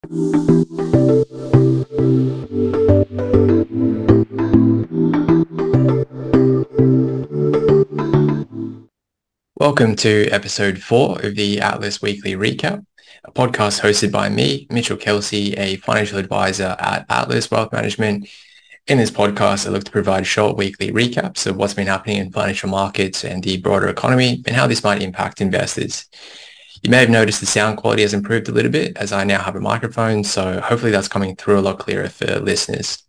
Welcome to episode four of the Atlas Weekly Recap, a podcast hosted by me, Mitchell Kelsey, a financial advisor at Atlas Wealth Management. In this podcast, I look to provide short weekly recaps of what's been happening in financial markets and the broader economy and how this might impact investors. You may have noticed the sound quality has improved a little bit as I now have a microphone, so hopefully that's coming through a lot clearer for listeners.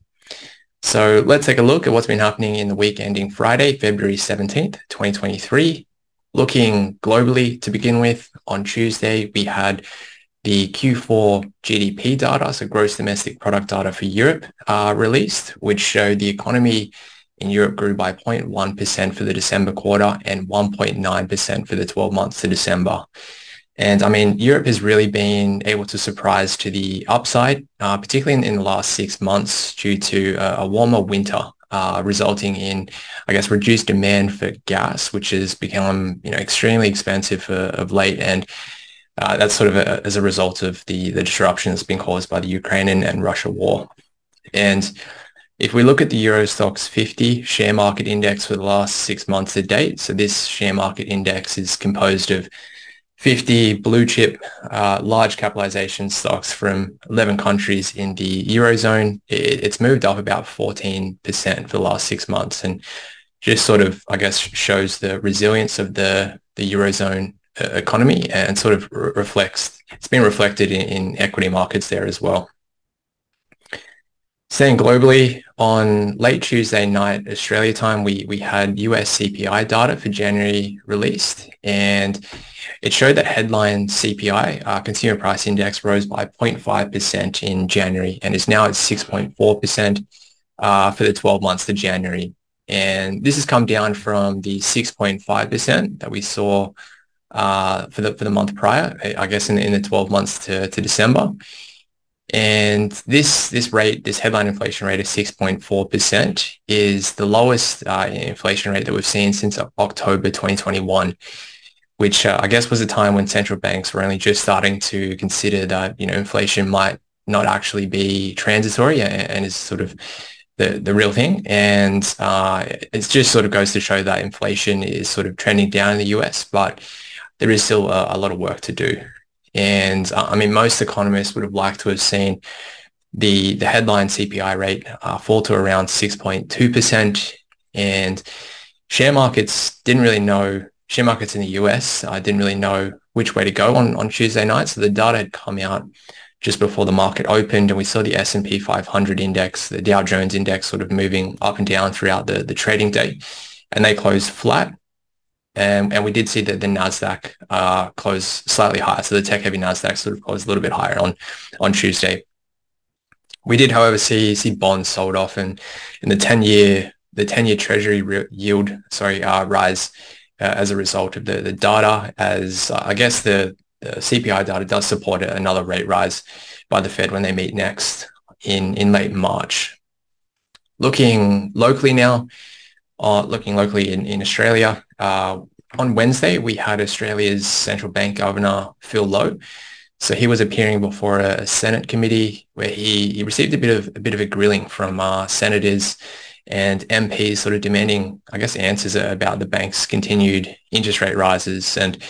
So let's take a look at what's been happening in the week ending Friday, February 17th, 2023. Looking globally to begin with, on Tuesday, we had the Q4 GDP data, so gross domestic product data for Europe, uh, released, which showed the economy in Europe grew by 0.1% for the December quarter and 1.9% for the 12 months to December. And I mean, Europe has really been able to surprise to the upside, uh, particularly in, in, the last six months due to a, a warmer winter uh, resulting in, I guess, reduced demand for gas, which has become, you know, extremely expensive uh, of late. And uh, that's sort of a, as a result of the, the disruption that's been caused by the Ukraine and, and Russia war. And if we look at the Euro Stoxx 50 share market index for the last six months to date, so this share market index is composed of 50 blue chip uh, large capitalization stocks from 11 countries in the Eurozone. It, it's moved up about 14% for the last six months and just sort of, I guess, shows the resilience of the, the Eurozone uh, economy and sort of re- reflects, it's been reflected in, in equity markets there as well. Staying globally, on late Tuesday night Australia time, we we had US CPI data for January released, and it showed that headline CPI, uh, Consumer Price Index, rose by 0.5% in January and is now at 6.4% uh, for the 12 months to January. And this has come down from the 6.5% that we saw uh, for the for the month prior, I guess in, in the 12 months to, to December. And this this rate, this headline inflation rate of 6.4% is the lowest uh, inflation rate that we've seen since October 2021, which uh, I guess was a time when central banks were only just starting to consider that, you know, inflation might not actually be transitory and, and is sort of the, the real thing. And uh, it just sort of goes to show that inflation is sort of trending down in the US, but there is still a, a lot of work to do. And uh, I mean, most economists would have liked to have seen the, the headline CPI rate uh, fall to around 6.2%. And share markets didn't really know, share markets in the US uh, didn't really know which way to go on, on Tuesday night. So the data had come out just before the market opened and we saw the S&P 500 index, the Dow Jones index sort of moving up and down throughout the, the trading day. And they closed flat and, and we did see that the Nasdaq uh, slightly higher. So the tech-heavy Nasdaq sort of closed a little bit higher on on Tuesday. We did, however, see see bonds sold off, and in the ten year the ten year Treasury re- yield, sorry, uh, rise uh, as a result of the the data. As uh, I guess the, the CPI data does support another rate rise by the Fed when they meet next in in late March. Looking locally now, uh, looking locally in, in Australia, uh, on Wednesday, we had Australia's central bank governor, Phil Lowe. So he was appearing before a Senate committee where he, he received a bit of a bit of a grilling from uh, senators and MPs sort of demanding, I guess, answers about the bank's continued interest rate rises. And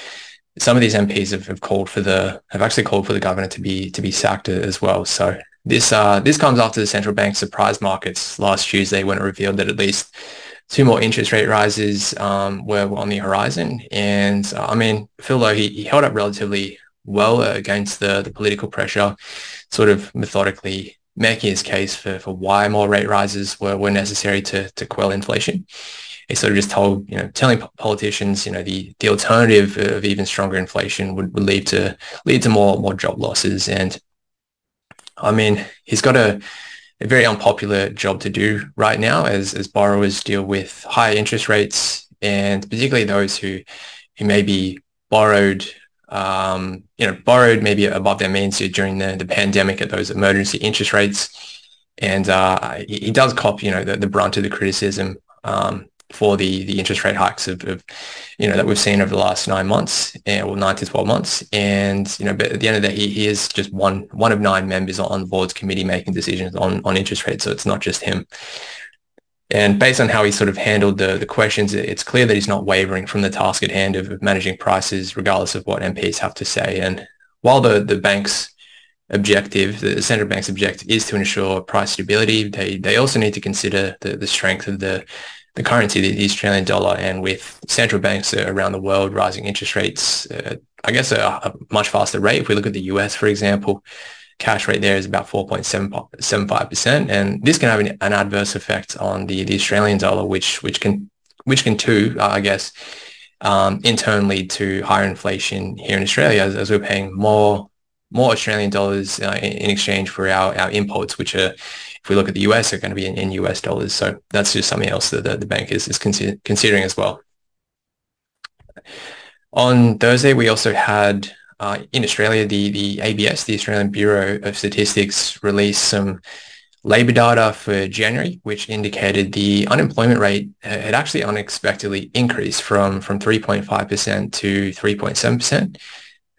some of these MPs have, have called for the have actually called for the governor to be to be sacked as well. So this uh, this comes after the central bank surprise markets last Tuesday when it revealed that at least two more interest rate rises um, were, on the horizon. And uh, I mean, Phil Lowe, he, he held up relatively well against the, the political pressure, sort of methodically making his case for, for why more rate rises were, were necessary to, to quell inflation. He sort of just told, you know, telling politicians, you know, the, the alternative of even stronger inflation would, would lead to lead to more more job losses. And I mean, he's got a a very unpopular job to do right now as, as borrowers deal with high interest rates and particularly those who, who may be borrowed, um, you know, borrowed maybe above their means during the, the pandemic at those emergency interest rates. And uh, he, he, does cop, you know, the, the brunt of the criticism um, for the the interest rate hikes of, of, you know that we've seen over the last nine months and or nine to twelve months. And you know, but at the end of the day, he, he is just one one of nine members on the board's committee making decisions on on interest rates. So it's not just him. And based on how he sort of handled the, the questions, it's clear that he's not wavering from the task at hand of, of managing prices, regardless of what MPs have to say. And while the, the bank's objective, the central bank's objective is to ensure price stability, they, they also need to consider the, the strength of the, the currency, the Australian dollar. And with central banks around the world rising interest rates, uh, I guess a, a much faster rate. If we look at the US, for example, cash rate there is about 4.75%. And this can have an, an, adverse effect on the, the Australian dollar, which, which can, which can too, uh, I guess, um, in turn lead to higher inflation here in Australia as, as we're paying more, more Australian dollars uh, in, in, exchange for our, our imports, which are, we look at the US, they're going to be in, in US dollars. So that's just something else that the, the bank is, is consider, considering as well. On Thursday, we also had uh, in Australia, the, the ABS, the Australian Bureau of Statistics, released some labour data for January, which indicated the unemployment rate had actually unexpectedly increased from, from 3.5% to 3.7%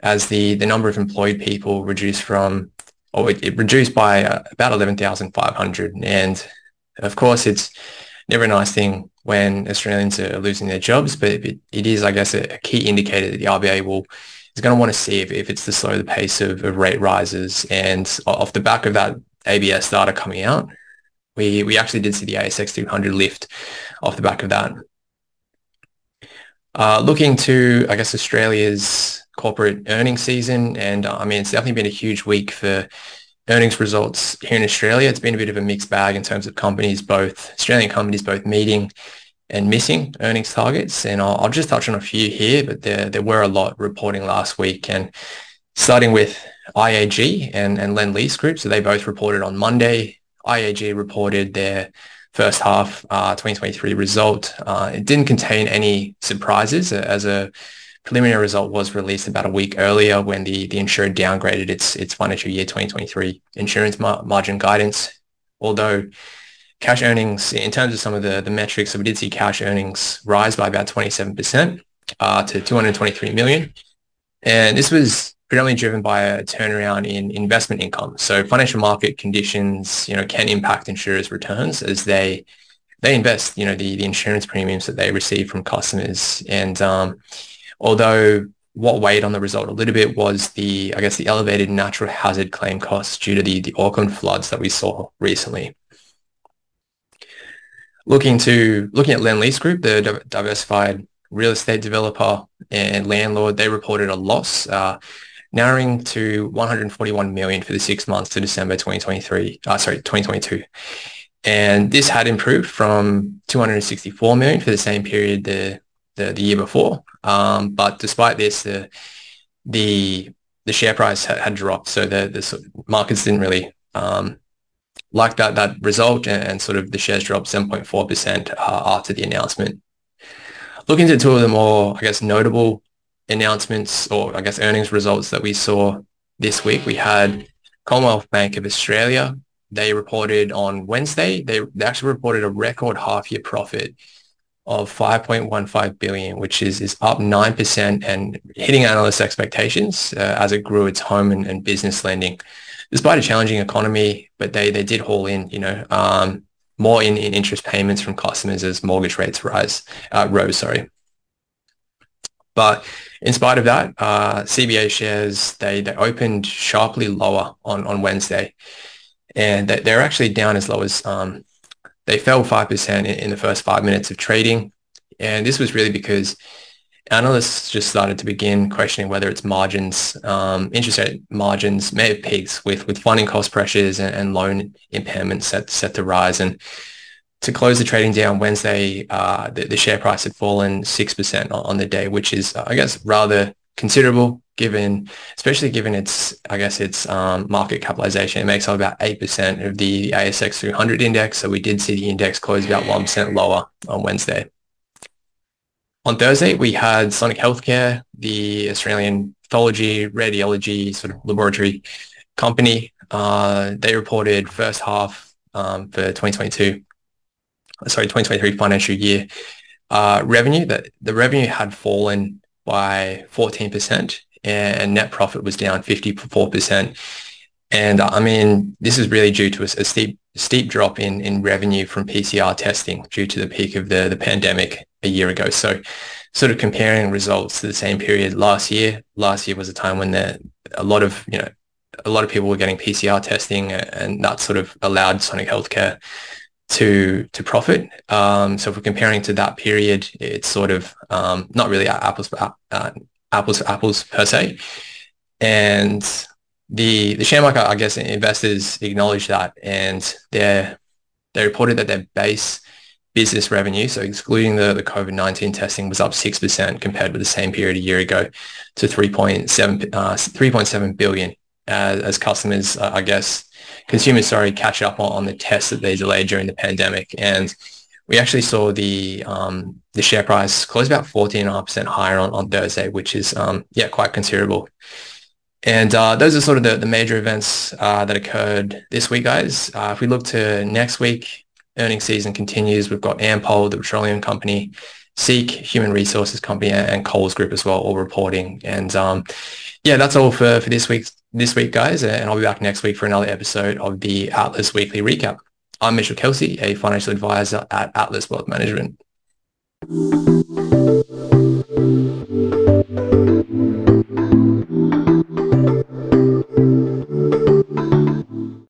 as the, the number of employed people reduced from, or it, it reduced by uh, about 11,500. And of course, it's never a nice thing when Australians are losing their jobs, but it, it is, I guess, a, a key indicator that the RBA will is going to want to see if, if it's to slow the pace of, of rate rises. And off the back of that ABS data coming out, we, we actually did see the ASX 200 lift off the back of that. Uh, looking to, I guess, Australia's corporate earnings season, and uh, I mean, it's definitely been a huge week for earnings results here in Australia. It's been a bit of a mixed bag in terms of companies, both Australian companies, both meeting and missing earnings targets. And I'll, I'll, just touch on a few here, but there, there were a lot reporting last week. And starting with IAG and, and Lendlease Group, so they both reported on Monday. IAG reported their first half uh, 2023 result. Uh, it didn't contain any surprises as a preliminary result was released about a week earlier when the, the insurer downgraded its, its financial year 2023 insurance mar- margin guidance. Although cash earnings, in terms of some of the, the metrics, so we did see cash earnings rise by about 27% uh, to 223 million. And this was predominantly driven by a turnaround in investment income. So financial market conditions, you know, can impact insurers' returns as they they invest, you know, the, the insurance premiums that they receive from customers. And um, although what weighed on the result a little bit was the, I guess, the elevated natural hazard claim costs due to the, the Auckland floods that we saw recently looking to looking at Lendlease Group, the diversified real estate developer and landlord, they reported a loss, uh, narrowing to 141 million for the six months to December 2023. Uh, sorry, 2022. And this had improved from 264 million for the same period the the, the year before. Um, but despite this, the the the share price had, had dropped, so the the markets didn't really um, like that that result and, and sort of the shares dropped 7.4% uh, after the announcement. Looking into two of the more, I guess, notable announcements or I guess earnings results that we saw this week, we had Commonwealth Bank of Australia. They reported on Wednesday, they, they actually reported a record half year profit of 5.15 billion, which is, is up 9% and hitting analyst expectations uh, as it grew its home and, and business lending despite a challenging economy, but they they did haul in, you know, um, more in, in interest payments from customers as mortgage rates rise uh, rose. Sorry, but in spite of that, uh, CBA shares they they opened sharply lower on on Wednesday, and they, they're actually down as low as um, they fell five percent in, in the first five minutes of trading, and this was really because analysts just started to begin questioning whether its margins, um, interest rate margins may have peaked with, with funding cost pressures and, and loan impairments set, set to rise. And to close the trading day on Wednesday, uh, the, the, share price had fallen 6% on, the day, which is, I guess, rather considerable given, especially given its, I guess, its um, market capitalization. It makes up about 8% of the ASX 300 index. So we did see the index close about 1% lower on Wednesday. On Thursday, we had Sonic Healthcare, the Australian pathology, radiology sort of laboratory company. Uh, they reported first half um, for 2022, sorry, 2023 financial year. uh, revenue, that the revenue had fallen by 14% and net profit was down 54%. And I mean, this is really due to a, a steep steep drop in, in revenue from PCR testing due to the peak of the, the pandemic a year ago. So sort of comparing results to the same period last year, last year was a time when there, a lot of, you know, a lot of people were getting PCR testing and that sort of allowed Sonic Healthcare to to profit. Um, so if we're comparing to that period, it's sort of um, not really apples uh, apples to apples per se. And the the share market, I guess, investors acknowledge that, and they they reported that their base business revenue, so excluding the, the COVID-19 testing, was up 6% compared with the same period a year ago to 3.7 uh, 3.7 billion as, as customers, uh, I guess, consumers, sorry, catch up on, on, the tests that they delayed during the pandemic. And we actually saw the um, the share price close about 14.5% higher on, on Thursday, which is, um, yeah, quite considerable. And uh, those are sort of the, the major events uh, that occurred this week, guys. Uh, if we look to next week, earnings season continues. We've got Ampol, the petroleum company, Seek, Human Resources Company, and Coles Group as well, all reporting. And um, yeah, that's all for, for this week, this week, guys. And I'll be back next week for another episode of the Atlas Weekly Recap. I'm Mitchell Kelsey, a financial advisor at Atlas Wealth Management.